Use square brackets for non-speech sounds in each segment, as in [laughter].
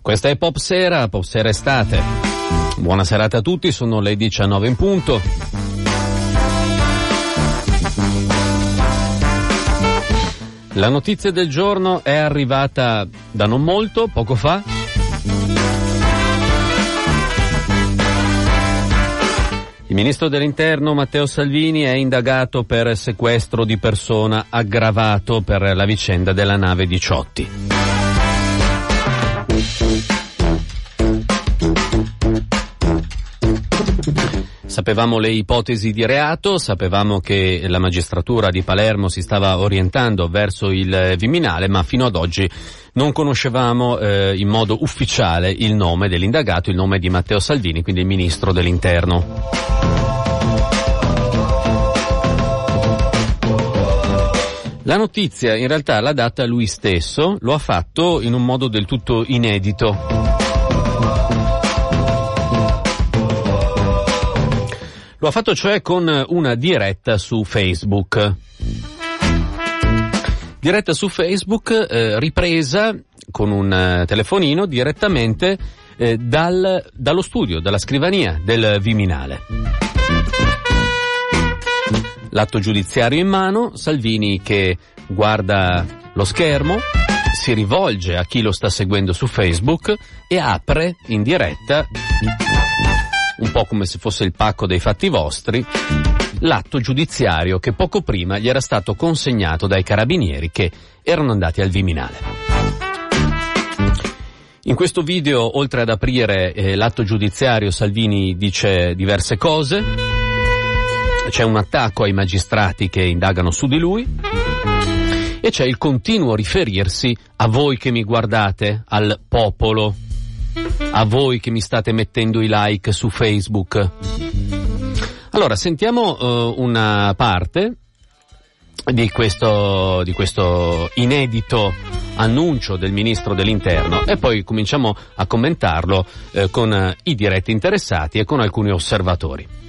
Questa è Pop Sera, Pop Sera Estate. Buona serata a tutti, sono le 19 in punto. La notizia del giorno è arrivata da non molto, poco fa. Il ministro dell'Interno Matteo Salvini è indagato per sequestro di persona aggravato per la vicenda della nave Diciotti. Sapevamo le ipotesi di reato, sapevamo che la magistratura di Palermo si stava orientando verso il Viminale, ma fino ad oggi non conoscevamo eh, in modo ufficiale il nome dell'indagato, il nome di Matteo Salvini, quindi il ministro dell'Interno. La notizia in realtà l'ha data lui stesso, lo ha fatto in un modo del tutto inedito. Lo ha fatto cioè con una diretta su Facebook. Diretta su Facebook eh, ripresa con un eh, telefonino direttamente eh, dal, dallo studio, dalla scrivania del Viminale. L'atto giudiziario in mano, Salvini che guarda lo schermo, si rivolge a chi lo sta seguendo su Facebook e apre in diretta un po' come se fosse il pacco dei fatti vostri, l'atto giudiziario che poco prima gli era stato consegnato dai carabinieri che erano andati al Viminale. In questo video, oltre ad aprire eh, l'atto giudiziario, Salvini dice diverse cose. C'è un attacco ai magistrati che indagano su di lui e c'è il continuo riferirsi a voi che mi guardate, al popolo a voi che mi state mettendo i like su Facebook. Allora, sentiamo uh, una parte di questo, di questo inedito annuncio del ministro dell'interno e poi cominciamo a commentarlo eh, con eh, i diretti interessati e con alcuni osservatori.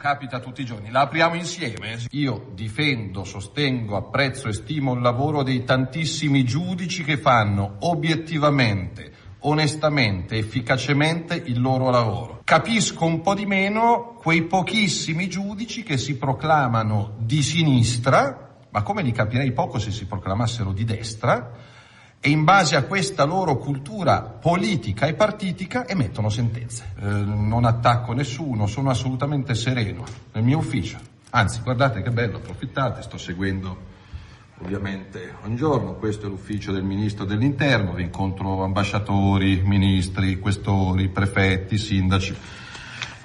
Capita tutti i giorni, la apriamo insieme. Io difendo, sostengo, apprezzo e stimo il lavoro dei tantissimi giudici che fanno obiettivamente, onestamente, efficacemente il loro lavoro. Capisco un po' di meno quei pochissimi giudici che si proclamano di sinistra, ma come li capirei poco se si proclamassero di destra, e in base a questa loro cultura politica e partitica emettono sentenze. Eh, non attacco nessuno, sono assolutamente sereno nel mio ufficio. Anzi, guardate che bello, approfittate, sto seguendo ovviamente ogni giorno, questo è l'ufficio del Ministro dell'Interno, vi incontro ambasciatori, ministri, questori, prefetti, sindaci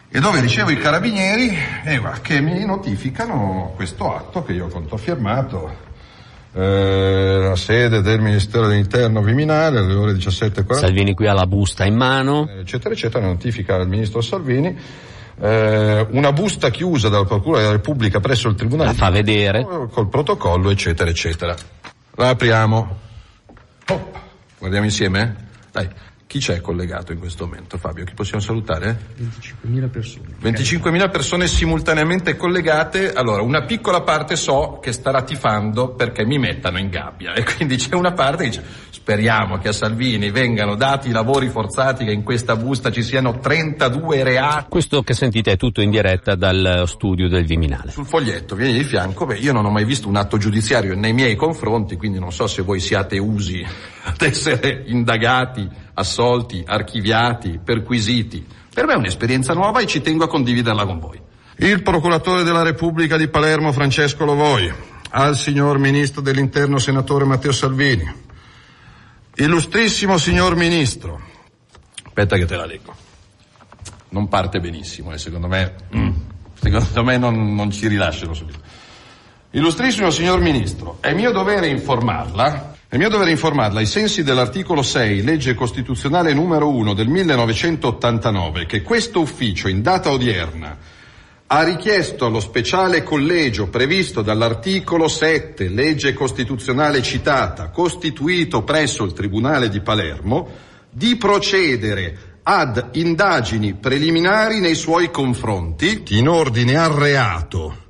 e dove ricevo i carabinieri eh, che mi notificano questo atto che io ho controfirmato eh, la sede del Ministero dell'Interno Viminale alle ore 17.40. Salvini qui ha la busta in mano. Eccetera, eccetera, notifica al Ministro Salvini. Eh, una busta chiusa dalla Procura della Repubblica presso il Tribunale. La fa vedere. Col protocollo, eccetera, eccetera. La apriamo. Oh, guardiamo insieme? Dai. Chi c'è collegato in questo momento, Fabio? Chi possiamo salutare? 25.000 persone. 25.000 persone simultaneamente collegate. Allora, una piccola parte so che starà tifando perché mi mettano in gabbia. E quindi c'è una parte che dice speriamo che a Salvini vengano dati i lavori forzati, che in questa busta ci siano 32 reati. Questo che sentite è tutto in diretta dal studio del Viminale. Sul foglietto, vieni di fianco. Beh, io non ho mai visto un atto giudiziario nei miei confronti, quindi non so se voi siate usi ad essere indagati assolti, archiviati, perquisiti. Per me è un'esperienza nuova e ci tengo a condividerla con voi. Il procuratore della Repubblica di Palermo Francesco Lovoi, al signor Ministro dell'Interno Senatore Matteo Salvini, illustrissimo signor Ministro, aspetta che te la leggo, non parte benissimo e eh, secondo me, mm, secondo me non, non ci rilasciano subito. Illustrissimo signor Ministro, è mio dovere informarla è mio dovere informarla, ai sensi dell'articolo 6, legge costituzionale numero 1 del 1989, che questo ufficio, in data odierna, ha richiesto allo speciale collegio previsto dall'articolo 7, legge costituzionale citata, costituito presso il Tribunale di Palermo, di procedere ad indagini preliminari nei suoi confronti in ordine al reato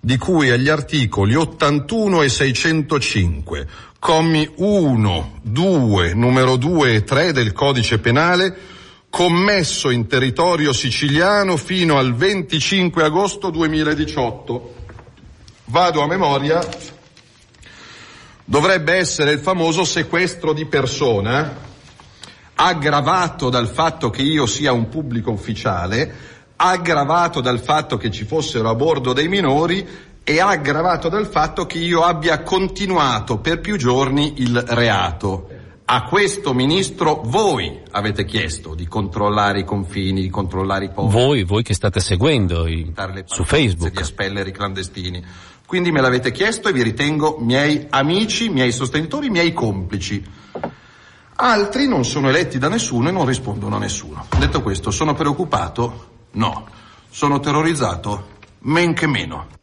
di cui agli articoli 81 e 605, commi 1, 2, numero 2 e 3 del codice penale, commesso in territorio siciliano fino al 25 agosto 2018. Vado a memoria, dovrebbe essere il famoso sequestro di persona, aggravato dal fatto che io sia un pubblico ufficiale, aggravato dal fatto che ci fossero a bordo dei minori e aggravato dal fatto che io abbia continuato per più giorni il reato. A questo ministro voi avete chiesto di controllare i confini, di controllare i poveri. Voi, voi che state seguendo i, su Facebook. Di espellere i clandestini. Quindi me l'avete chiesto e vi ritengo miei amici, miei sostenitori, miei complici. Altri non sono eletti da nessuno e non rispondono a nessuno. Detto questo, sono preoccupato? No. Sono terrorizzato? Men che meno.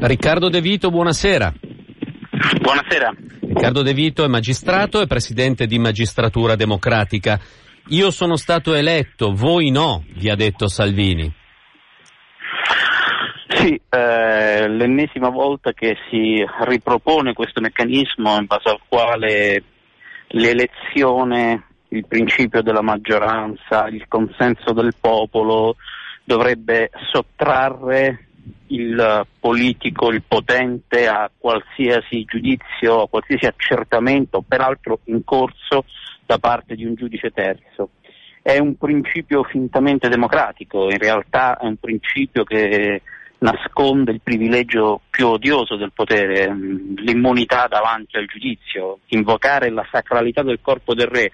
Riccardo De Vito, buonasera. Buonasera. Riccardo De Vito è magistrato e presidente di Magistratura Democratica. Io sono stato eletto, voi no, vi ha detto Salvini. Sì, eh, l'ennesima volta che si ripropone questo meccanismo in base al quale l'elezione, il principio della maggioranza, il consenso del popolo dovrebbe sottrarre il politico, il potente a qualsiasi giudizio, a qualsiasi accertamento, peraltro in corso da parte di un giudice terzo. È un principio fintamente democratico, in realtà è un principio che nasconde il privilegio più odioso del potere, l'immunità davanti al giudizio. Invocare la sacralità del corpo del re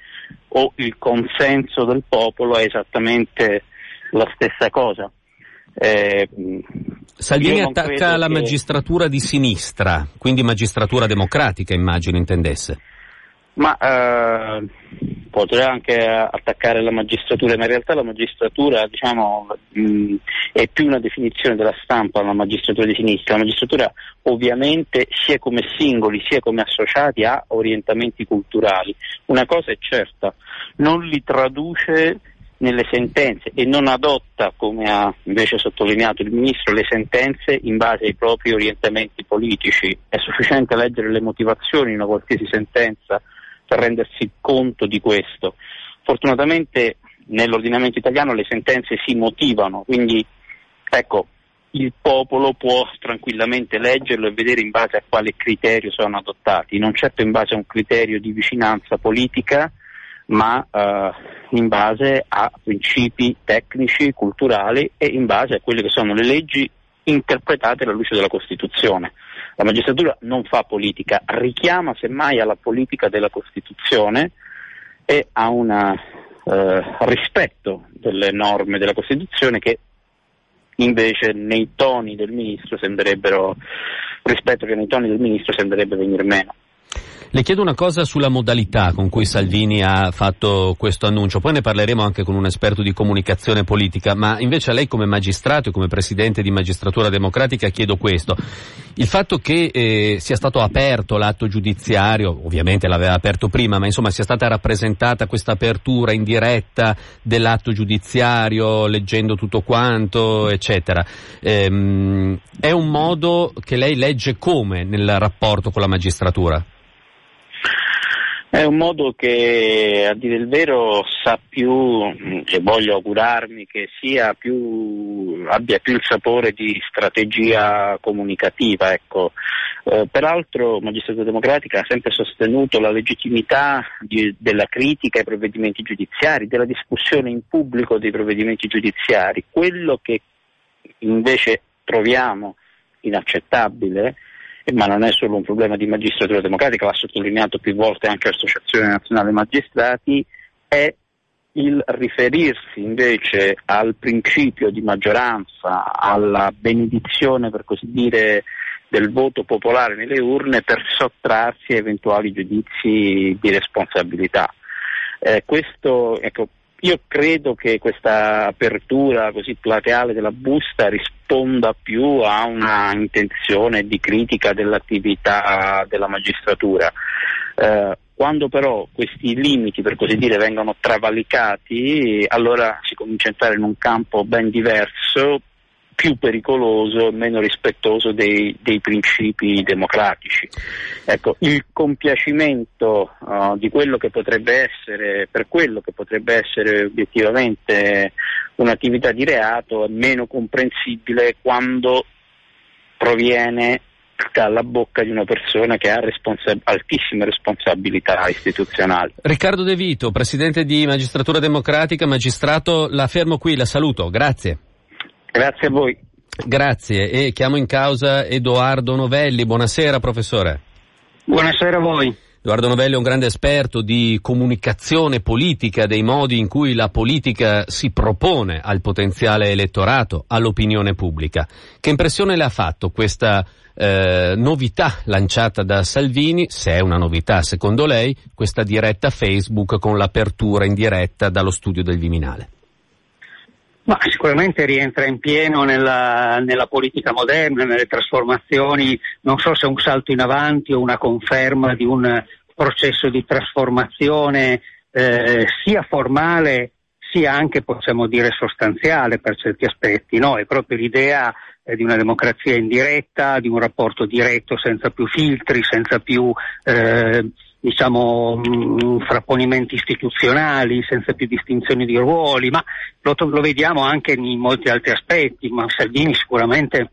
o il consenso del popolo è esattamente la stessa cosa. Eh, Salvini attacca la che... magistratura di sinistra, quindi magistratura democratica immagino intendesse. Ma eh, potrei anche attaccare la magistratura, ma in realtà la magistratura diciamo, mh, è più una definizione della stampa la magistratura di sinistra. La magistratura ovviamente sia come singoli sia come associati ha orientamenti culturali. Una cosa è certa, non li traduce nelle sentenze e non adotta, come ha invece sottolineato il Ministro, le sentenze in base ai propri orientamenti politici. È sufficiente leggere le motivazioni in una qualsiasi sentenza per rendersi conto di questo. Fortunatamente nell'ordinamento italiano le sentenze si motivano, quindi ecco, il popolo può tranquillamente leggerlo e vedere in base a quale criterio sono adottati, non certo in base a un criterio di vicinanza politica, ma eh, in base a principi tecnici, culturali e in base a quelle che sono le leggi interpretate alla luce della Costituzione. La magistratura non fa politica, richiama semmai alla politica della Costituzione e a un eh, rispetto delle norme della Costituzione che invece nei toni del Ministro sembrerebbero, rispetto che nei toni del Ministro sembrerebbe venire meno. Le chiedo una cosa sulla modalità con cui Salvini ha fatto questo annuncio, poi ne parleremo anche con un esperto di comunicazione politica, ma invece a lei come magistrato e come presidente di Magistratura Democratica chiedo questo. Il fatto che eh, sia stato aperto l'atto giudiziario, ovviamente l'aveva aperto prima, ma insomma sia stata rappresentata questa apertura in diretta dell'atto giudiziario, leggendo tutto quanto, eccetera, ehm, è un modo che lei legge come nel rapporto con la magistratura? È un modo che a dire il vero sa più, e voglio augurarmi che più, abbia più il sapore di strategia comunicativa. Ecco. Eh, peraltro Magistratura Democratica ha sempre sostenuto la legittimità di, della critica ai provvedimenti giudiziari, della discussione in pubblico dei provvedimenti giudiziari. Quello che invece troviamo inaccettabile ma non è solo un problema di magistratura democratica, l'ha sottolineato più volte anche l'Associazione Nazionale Magistrati, è il riferirsi invece al principio di maggioranza, alla benedizione per così dire del voto popolare nelle urne per sottrarsi a eventuali giudizi di responsabilità. Eh, questo, ecco, io credo che questa apertura così plateale della busta risponda più a una intenzione di critica dell'attività della magistratura. Eh, quando però questi limiti, per così dire, vengono travalicati, allora si comincia a entrare in un campo ben diverso, più pericoloso e meno rispettoso dei, dei principi democratici. Ecco, il compiacimento uh, di quello che potrebbe essere, per quello che potrebbe essere obiettivamente un'attività di reato è meno comprensibile quando proviene dalla bocca di una persona che ha responsa- altissime responsabilità istituzionali. Riccardo De Vito, Presidente di Magistratura Democratica, magistrato, la fermo qui, la saluto, grazie. Grazie a voi. Grazie e chiamo in causa Edoardo Novelli. Buonasera professore. Buonasera a voi. Edoardo Novelli è un grande esperto di comunicazione politica, dei modi in cui la politica si propone al potenziale elettorato, all'opinione pubblica. Che impressione le ha fatto questa eh, novità lanciata da Salvini, se è una novità secondo lei, questa diretta Facebook con l'apertura in diretta dallo studio del Viminale? Ma sicuramente rientra in pieno nella, nella, politica moderna, nelle trasformazioni, non so se è un salto in avanti o una conferma di un processo di trasformazione eh, sia formale sia anche possiamo dire sostanziale per certi aspetti, no? È proprio l'idea eh, di una democrazia indiretta, di un rapporto diretto senza più filtri, senza più eh, diciamo, mh, mm, frapponimenti istituzionali, senza più distinzioni di ruoli, ma lo, lo vediamo anche in molti altri aspetti, ma Salvini sicuramente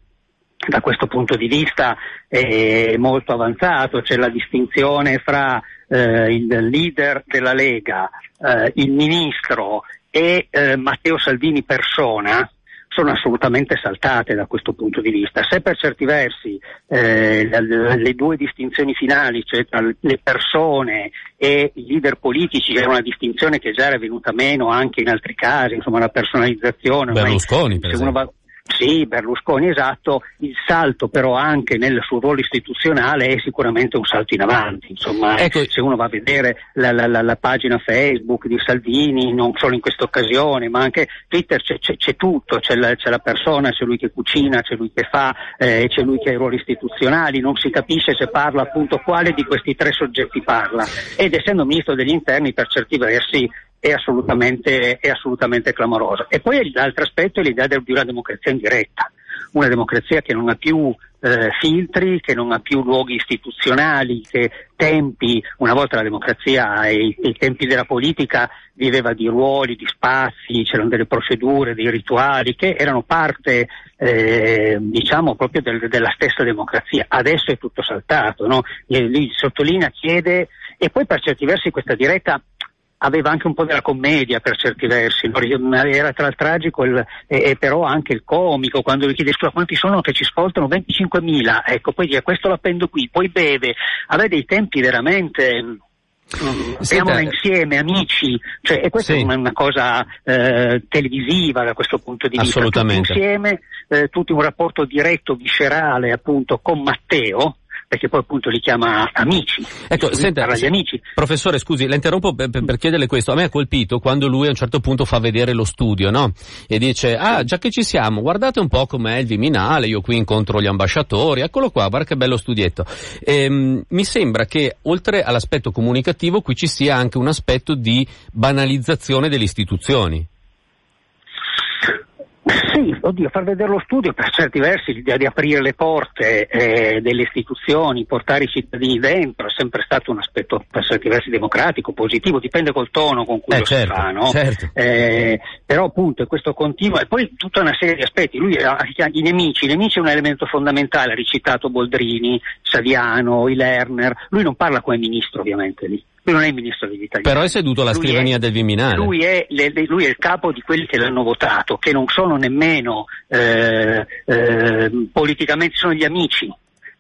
da questo punto di vista è molto avanzato, c'è la distinzione fra eh, il leader della Lega, eh, il ministro e eh, Matteo Salvini persona, sono assolutamente saltate da questo punto di vista. Se per certi versi eh, le, le, due distinzioni finali, cioè tra le persone e i leader politici, era una distinzione che già era venuta meno anche in altri casi, insomma la personalizzazione. Berlusconi, per esempio. Sì, Berlusconi esatto, il salto però anche nel suo ruolo istituzionale è sicuramente un salto in avanti, insomma. Ecco. se uno va a vedere la, la, la, la, pagina Facebook di Salvini, non solo in questa occasione, ma anche Twitter c'è, c'è, c'è tutto, c'è la, c'è la, persona, c'è lui che cucina, c'è lui che fa, eh, c'è lui che ha i ruoli istituzionali, non si capisce se parla appunto quale di questi tre soggetti parla. Ed essendo ministro degli interni per certi versi è assolutamente, è assolutamente clamorosa. E poi l'altro aspetto è l'idea di una democrazia indiretta, una democrazia che non ha più eh, filtri, che non ha più luoghi istituzionali, che tempi, una volta la democrazia ai, ai tempi della politica viveva di ruoli, di spazi, c'erano delle procedure, dei rituali che erano parte eh, diciamo proprio del, della stessa democrazia. Adesso è tutto saltato, no? Lui sottolinea, chiede e poi per certi versi questa diretta aveva anche un po' della commedia per certi versi, era tra il tragico e, e, però anche il comico, quando gli chiede scusa quanti sono che ci ascoltano, 25.000, ecco, poi dice questo l'appendo qui, poi beve, aveva dei tempi veramente... Mm, Siamo insieme, amici, cioè, e questa sì. è una, una cosa eh, televisiva da questo punto di vista. Tutti insieme, eh, tutti un rapporto diretto, viscerale appunto con Matteo, perché poi appunto li chiama amici. Ecco, senta, amici. professore, scusi, la interrompo per, per, per, chiederle questo. A me ha colpito quando lui a un certo punto fa vedere lo studio, no? E dice, ah, già che ci siamo, guardate un po' com'è il Viminale, io qui incontro gli ambasciatori, eccolo qua, guarda che bello studietto. Ehm, mi sembra che oltre all'aspetto comunicativo qui ci sia anche un aspetto di banalizzazione delle istituzioni. Sì, oddio, far vedere lo studio per certi versi l'idea di aprire le porte eh, delle istituzioni, portare i cittadini dentro è sempre stato un aspetto per certi versi democratico, positivo, dipende col tono con cui eh, lo certo, si fa, no? certo. eh, però appunto questo continua e poi tutta una serie di aspetti, lui ha i nemici, i nemici è un elemento fondamentale, ha ricitato Boldrini, Saviano, i Lerner, lui non parla come ministro ovviamente lì, lui non è il ministro degli italiani. Però è seduto alla lui scrivania è, del Viminale. Lui è, le, lui è, il capo di quelli che l'hanno votato, che non sono nemmeno eh, eh, politicamente, sono gli amici.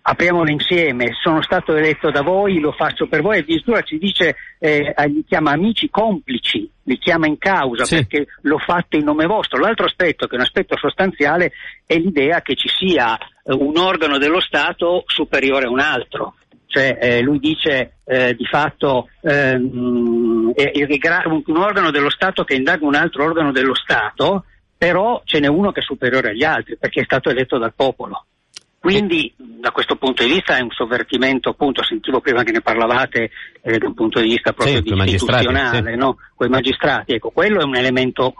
Apriamolo insieme, sono stato eletto da voi, lo faccio per voi, addirittura ci dice, eh, li chiama amici complici, li chiama in causa sì. perché l'ho fatto in nome vostro. L'altro aspetto, che è un aspetto sostanziale, è l'idea che ci sia eh, un organo dello Stato superiore a un altro cioè eh, lui dice eh, di fatto ehm, un organo dello Stato che indaga un altro organo dello Stato, però ce n'è uno che è superiore agli altri perché è stato eletto dal popolo. Quindi da questo punto di vista è un sovvertimento, appunto, sentivo prima che ne parlavate eh, da un punto di vista proprio sì, istituzionale, sì. no? con i magistrati, ecco, quello è un elemento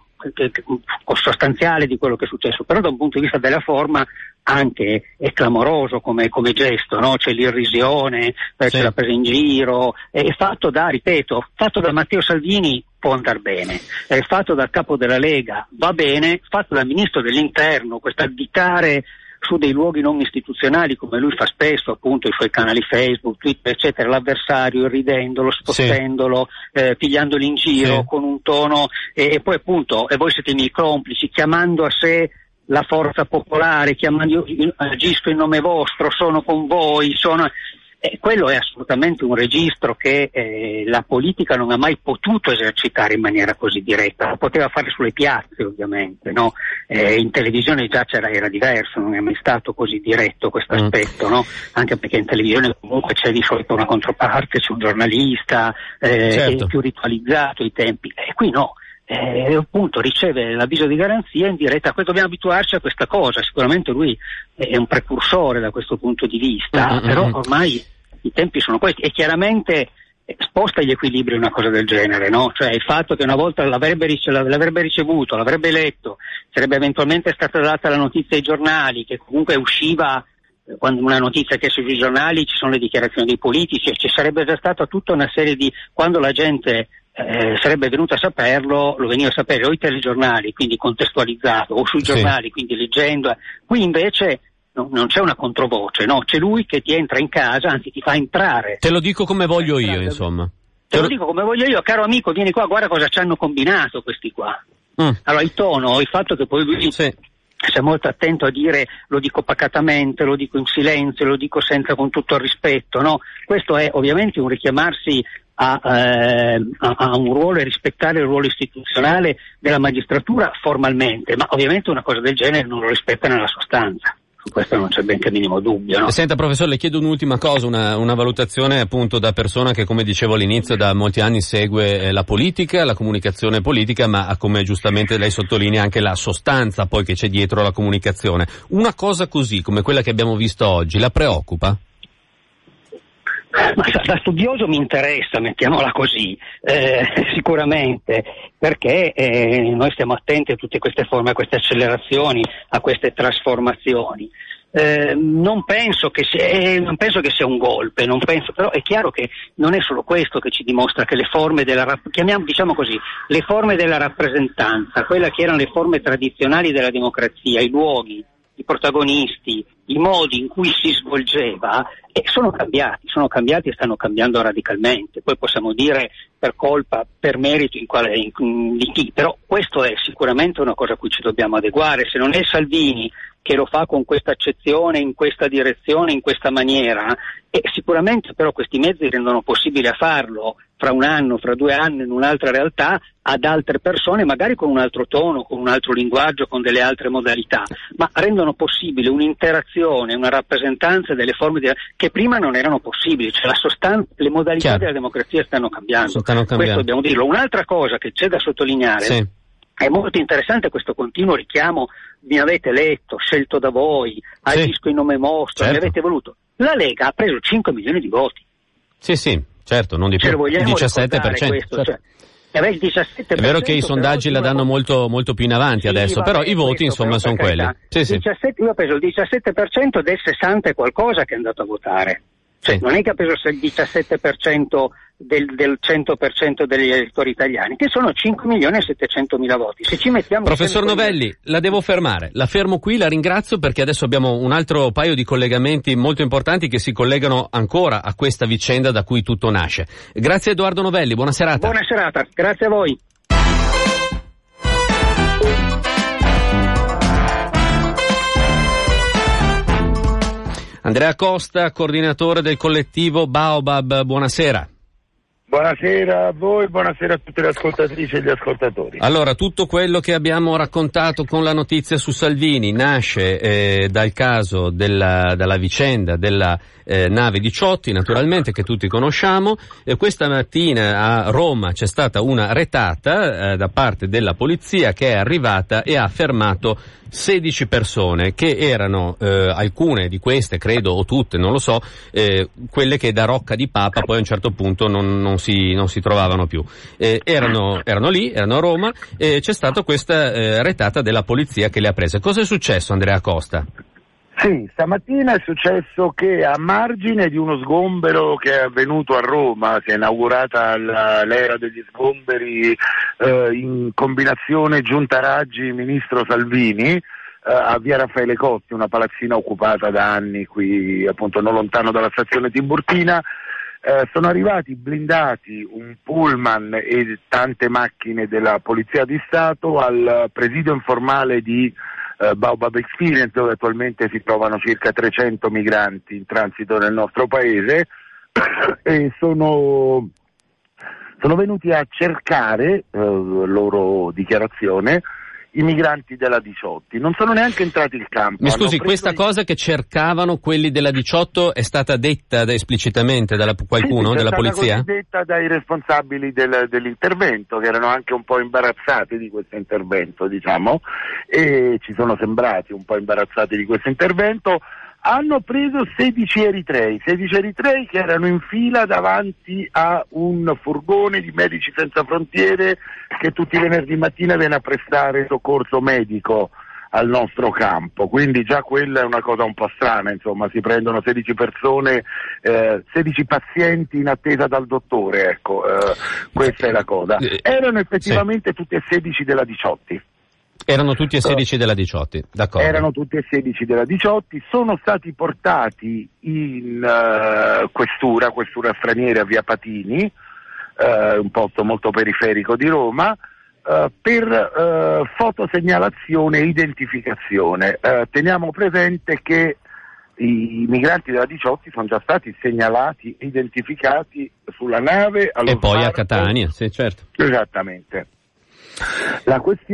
sostanziale di quello che è successo, però da un punto di vista della forma anche è clamoroso come, come gesto, no? c'è l'irrisione, sì. c'è la presa in giro, è fatto da, ripeto, fatto da Matteo Salvini può andare bene, è fatto dal capo della Lega va bene, fatto dal ministro dell'interno, questo additare su dei luoghi non istituzionali come lui fa spesso, appunto i suoi canali Facebook, Twitter, eccetera, l'avversario, ridendolo, spostendolo, sì. eh, pigliandolo in giro sì. con un tono e, e, poi appunto, e voi siete i miei complici, chiamando a sé la forza popolare, chiamando io agisco in nome vostro, sono con voi, sono... Eh, quello è assolutamente un registro che eh, la politica non ha mai potuto esercitare in maniera così diretta, lo poteva fare sulle piazze ovviamente, no? eh, in televisione già c'era, era diverso, non è mai stato così diretto questo mm. aspetto, mm. no? anche perché in televisione comunque c'è di solito una controparte, c'è un giornalista, eh, certo. è più ritualizzato i tempi, e qui no. Eh, appunto riceve l'avviso di garanzia in diretta, dobbiamo abituarci a questa cosa, sicuramente lui è un precursore da questo punto di vista, mm-hmm. però ormai i tempi sono questi e chiaramente eh, sposta gli equilibri una cosa del genere, no? Cioè il fatto che una volta l'avrebbe, rice- l'avrebbe, ricevuto, l'avrebbe letto, sarebbe eventualmente stata data la notizia ai giornali, che comunque usciva eh, quando una notizia che sui giornali ci sono le dichiarazioni dei politici e ci sarebbe già stata tutta una serie di quando la gente eh, sarebbe venuta a saperlo, lo veniva a sapere o i telegiornali, quindi contestualizzato, o sui giornali, sì. quindi leggendo. Qui invece No, non c'è una controvoce, no, c'è lui che ti entra in casa, anzi ti fa entrare. Te lo dico come voglio io, insomma. Te, lo dico come voglio io, caro amico, vieni qua, guarda cosa ci hanno combinato questi qua. Mm. Allora il tono, il fatto che poi lui sì. sia molto attento a dire lo dico pacatamente, lo dico in silenzio, lo dico senza con tutto il rispetto, no? Questo è ovviamente un richiamarsi a, eh, a, a, un ruolo e rispettare il ruolo istituzionale della magistratura formalmente, ma ovviamente una cosa del genere non lo rispetta nella sostanza su questo non c'è benché minimo dubbio. No? Senta professore, le chiedo un'ultima cosa, una, una, valutazione appunto da persona che come dicevo all'inizio da molti anni segue eh, la politica, la comunicazione politica, ma come giustamente lei sottolinea anche la sostanza poi che c'è dietro la comunicazione. Una cosa così come quella che abbiamo visto oggi, la preoccupa? Ma da studioso mi interessa, mettiamola così, eh, sicuramente, perché eh, noi stiamo attenti a tutte queste forme, a queste accelerazioni, a queste trasformazioni. Eh, non, penso sia, eh, non, penso che sia, un golpe, penso, però è chiaro che non è solo questo che ci dimostra che le forme della, diciamo così, le forme della rappresentanza, quelle che erano le forme tradizionali della democrazia, i luoghi, i protagonisti, i modi in cui si svolgeva eh, sono cambiati, sono cambiati e stanno cambiando radicalmente. Poi possiamo dire per colpa, per merito in quale, in, di chi, però questo è sicuramente una cosa a cui ci dobbiamo adeguare. Se non è Salvini che lo fa con questa accezione, in questa direzione, in questa maniera, e sicuramente però questi mezzi rendono possibile farlo fra un anno, fra due anni, in un'altra realtà, ad altre persone, magari con un altro tono, con un altro linguaggio, con delle altre modalità, ma rendono possibile un'interazione, una rappresentanza delle forme di... che prima non erano possibili, cioè sostanza, le modalità Chiaro. della democrazia stanno cambiando. stanno cambiando. Questo dobbiamo dirlo. Un'altra cosa che c'è da sottolineare sì. è molto interessante questo continuo richiamo mi avete letto, scelto da voi, agisco sì. in nome vostro, certo. mi avete voluto. La Lega ha preso 5 milioni di voti. Sì, sì, certo, non di più. Il 17%. Questo, certo. cioè, è vero che i sondaggi la danno molto, molto più in avanti sì, adesso, però i voti questo, insomma sono quelli. Sì, 17, io ho preso il 17% del 60 e qualcosa che è andato a votare. Cioè, sì. non è che ha preso il 17% del, del 100% degli elettori italiani, che sono 5 milioni e 700 mila voti. Se ci mettiamo Professor Novelli, la devo fermare. La fermo qui, la ringrazio perché adesso abbiamo un altro paio di collegamenti molto importanti che si collegano ancora a questa vicenda da cui tutto nasce. Grazie Edoardo Novelli, buona serata. Buona serata, grazie a voi. Andrea Costa, coordinatore del collettivo Baobab, buonasera. Buonasera a voi, buonasera a tutte le ascoltatrici e gli ascoltatori. Allora, tutto quello che abbiamo raccontato con la notizia su Salvini nasce eh, dal caso della, dalla vicenda della eh, nave Diciotti, naturalmente, che tutti conosciamo. Eh, questa mattina a Roma c'è stata una retata eh, da parte della polizia che è arrivata e ha fermato 16 persone che erano eh, alcune di queste, credo, o tutte, non lo so, eh, quelle che da Rocca di Papa poi a un certo punto non, non, si, non si, trovavano più. Eh, erano, erano, lì, erano a Roma e c'è stata questa retata della polizia che le ha prese. Cosa è successo Andrea Costa? Sì, stamattina è successo che a margine di uno sgombero che è avvenuto a Roma, si è inaugurata l'era degli sgomberi eh, in combinazione Giunta Raggi, Ministro Salvini, eh, a via Raffaele Cotti, una palazzina occupata da anni qui appunto non lontano dalla stazione Tiburtina, eh, sono arrivati blindati un pullman e tante macchine della Polizia di Stato al presidio informale di eh, Baobab Experience dove attualmente si trovano circa 300 migranti in transito nel nostro paese. [coughs] E sono, sono venuti a cercare, eh, loro dichiarazione, i migranti della 18. Non sono neanche entrati in campo. Mi scusi, questa cosa che cercavano quelli della 18 è stata detta da, esplicitamente da qualcuno, sì, della polizia? È detta dai responsabili del, dell'intervento, che erano anche un po' imbarazzati di questo intervento, diciamo, e ci sono sembrati un po' imbarazzati di questo intervento hanno preso 16 eritrei, 16 eritrei che erano in fila davanti a un furgone di Medici Senza Frontiere che tutti i venerdì mattina viene a prestare soccorso medico al nostro campo, quindi già quella è una cosa un po' strana, insomma, si prendono 16 persone, eh, 16 pazienti in attesa dal dottore, ecco, eh, questa è la cosa. Eh, erano effettivamente sì. tutti e 16 della 18. Erano tutti e 16 della 18, d'accordo. Erano tutti e 16 della 18, sono stati portati in uh, questura, questura straniera via Patini, uh, un posto molto periferico di Roma, uh, per fotosegnalazione e identificazione. teniamo presente che i migranti della 18 sono già stati segnalati identificati sulla nave. E poi a Catania, sì certo. Esattamente.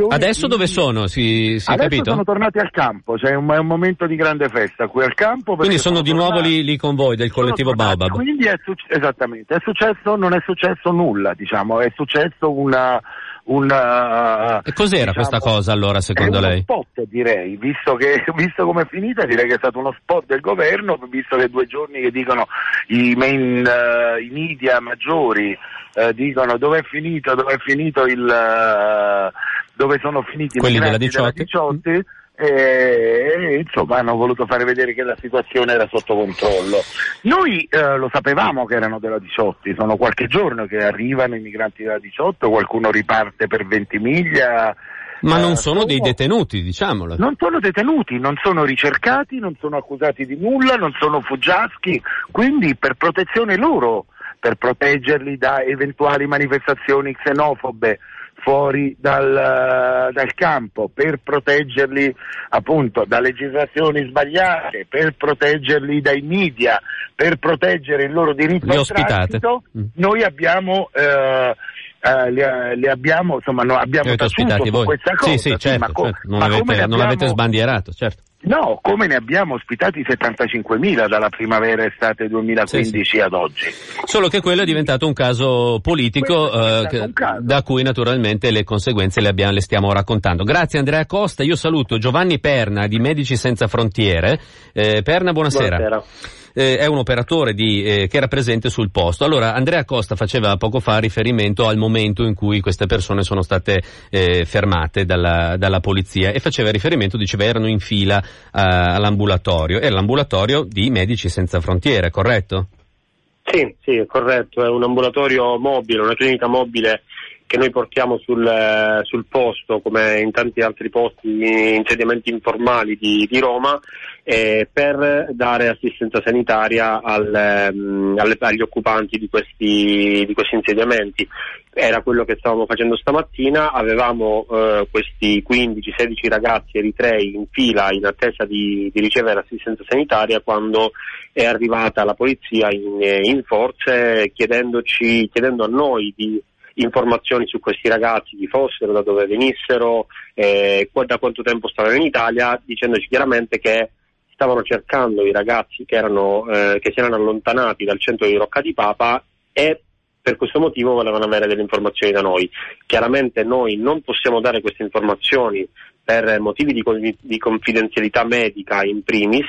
Adesso dove sono? Si, si Adesso capito? sono tornati al campo, cioè è un, è un, momento di grande festa qui al campo. Quindi sono, sono di nuovo lì, lì, con voi del collettivo Baobab. Quindi è esattamente, è successo, non è successo nulla, diciamo, è successo una, una, e cos'era diciamo, questa cosa allora secondo lei? È uno spot direi, visto, che, [laughs] visto come è finita direi che è stato uno spot del governo, visto che due giorni che dicono i, main, uh, i media maggiori uh, dicono dove è finito, dove è finito il, uh, dove sono finiti Quelli i della 18, della 18 e, insomma hanno voluto fare vedere che la situazione era sotto controllo. Noi eh, lo sapevamo che erano della 18, sono qualche giorno che arrivano i migranti della 18, qualcuno riparte per 20 miglia. Ma non eh, sono, sono dei detenuti, diciamolo. Non sono detenuti, non sono ricercati, non sono accusati di nulla, non sono fuggiaschi, quindi per protezione loro, per proteggerli da eventuali manifestazioni xenofobe, fuori dal, dal, campo per proteggerli appunto da legislazioni sbagliate, per proteggerli dai media, per proteggere il loro diritto al transito, mm. noi abbiamo eh, Uh, le, le, abbiamo, insomma, no, abbiamo voi. questa cosa. Sì, sì, certo, sì, ma certo. Non, ma avete, non l'avete sbandierato, certo. No, come ne abbiamo ospitati 75.000 dalla primavera estate 2015 sì, sì. ad oggi. Solo che quello è diventato un caso politico eh, un caso. da cui naturalmente le conseguenze le, abbiamo, le, stiamo raccontando. Grazie Andrea Costa, io saluto Giovanni Perna di Medici Senza Frontiere. Eh, Perna, buonasera. buonasera eh, è un operatore di, eh, che era presente sul posto. Allora, Andrea Costa faceva poco fa riferimento al momento in cui queste persone sono state eh, fermate dalla, dalla, polizia e faceva riferimento, diceva, erano in fila all'ambulatorio. Era l'ambulatorio di Medici Senza Frontiere, corretto? Sì, sì, è corretto, è un ambulatorio mobile, una clinica mobile che noi portiamo sul, eh, sul, posto, come in tanti altri posti, insediamenti informali di, di Roma, eh, per dare assistenza sanitaria al, ehm, alle, agli occupanti di questi, di questi, insediamenti. Era quello che stavamo facendo stamattina, avevamo eh, questi 15-16 ragazzi eritrei in fila in attesa di, di, ricevere assistenza sanitaria quando è arrivata la polizia in, in forze chiedendoci, chiedendo a noi di informazioni su questi ragazzi, chi fossero, da dove venissero, eh, da quanto tempo stavano in Italia, dicendoci chiaramente che stavano cercando i ragazzi che, erano, eh, che si erano allontanati dal centro di Rocca di Papa e per questo motivo volevano avere delle informazioni da noi. Chiaramente noi non possiamo dare queste informazioni per motivi di, di confidenzialità medica in primis,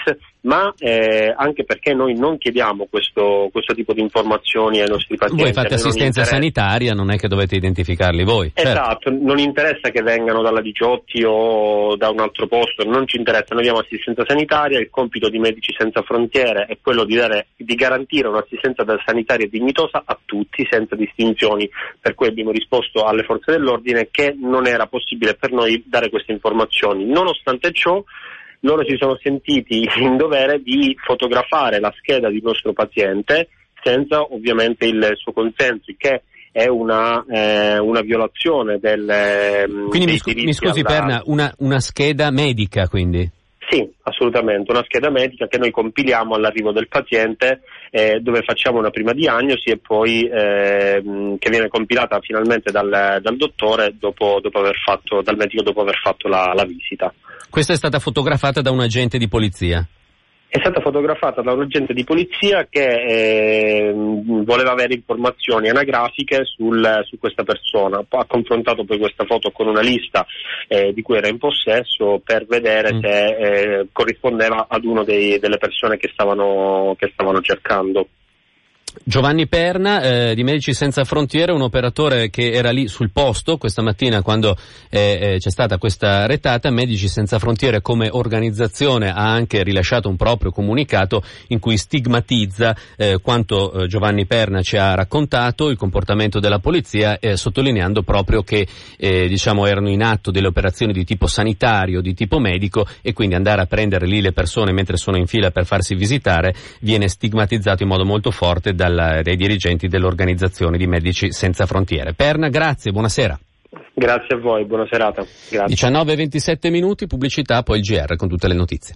ma eh, anche perché noi non chiediamo questo, questo, tipo di informazioni ai nostri pazienti. Voi fate assistenza sanitaria, non è che dovete identificarli voi. Certo. Esatto, certo. non interessa che vengano dalla Diciotti o da un altro posto, non ci interessa, noi diamo assistenza sanitaria, il compito di Medici Senza Frontiere è quello di, dare, di garantire un'assistenza sanitaria dignitosa a tutti, senza distinzioni, per cui abbiamo risposto alle forze dell'ordine che non era possibile per noi dare queste informazioni. Nonostante ciò, loro si sono sentiti [laughs] in dovere di fotografare la scheda di nostro paziente senza ovviamente il suo consenso, che è una, eh, una violazione del... Quindi mi, scu- mi, scusi alla... Perna, una, una scheda medica quindi? Sì, assolutamente, una scheda medica che noi compiliamo all'arrivo del paziente eh, dove facciamo una prima diagnosi e poi eh, che viene compilata finalmente dal, dal dottore dopo, dopo, aver fatto, dal medico dopo aver fatto la, la visita. Questa è stata fotografata da un agente di polizia? è stata fotografata da un agente di polizia che eh, voleva avere informazioni anagrafiche sul, su questa persona. Ha confrontato poi questa foto con una lista eh, di cui era in possesso per vedere mm. se eh, corrispondeva ad una delle persone che stavano, che stavano cercando. Giovanni Perna eh, di Medici Senza Frontiere, un operatore che era lì sul posto questa mattina quando eh, eh, c'è stata questa retata. Medici Senza Frontiere come organizzazione ha anche rilasciato un proprio comunicato in cui stigmatizza eh, quanto eh, Giovanni Perna ci ha raccontato, il comportamento della polizia, eh, sottolineando proprio che diciamo, erano in atto delle operazioni di tipo sanitario, di tipo medico e quindi andare a prendere lì le persone mentre sono in fila per farsi visitare viene stigmatizzato in modo molto forte dal, dai dirigenti dell'organizzazione di Medici Senza Frontiere. Perna, grazie, buonasera. Grazie a voi, buona serata. 19-27 minuti, pubblicità, poi il GR con tutte le notizie.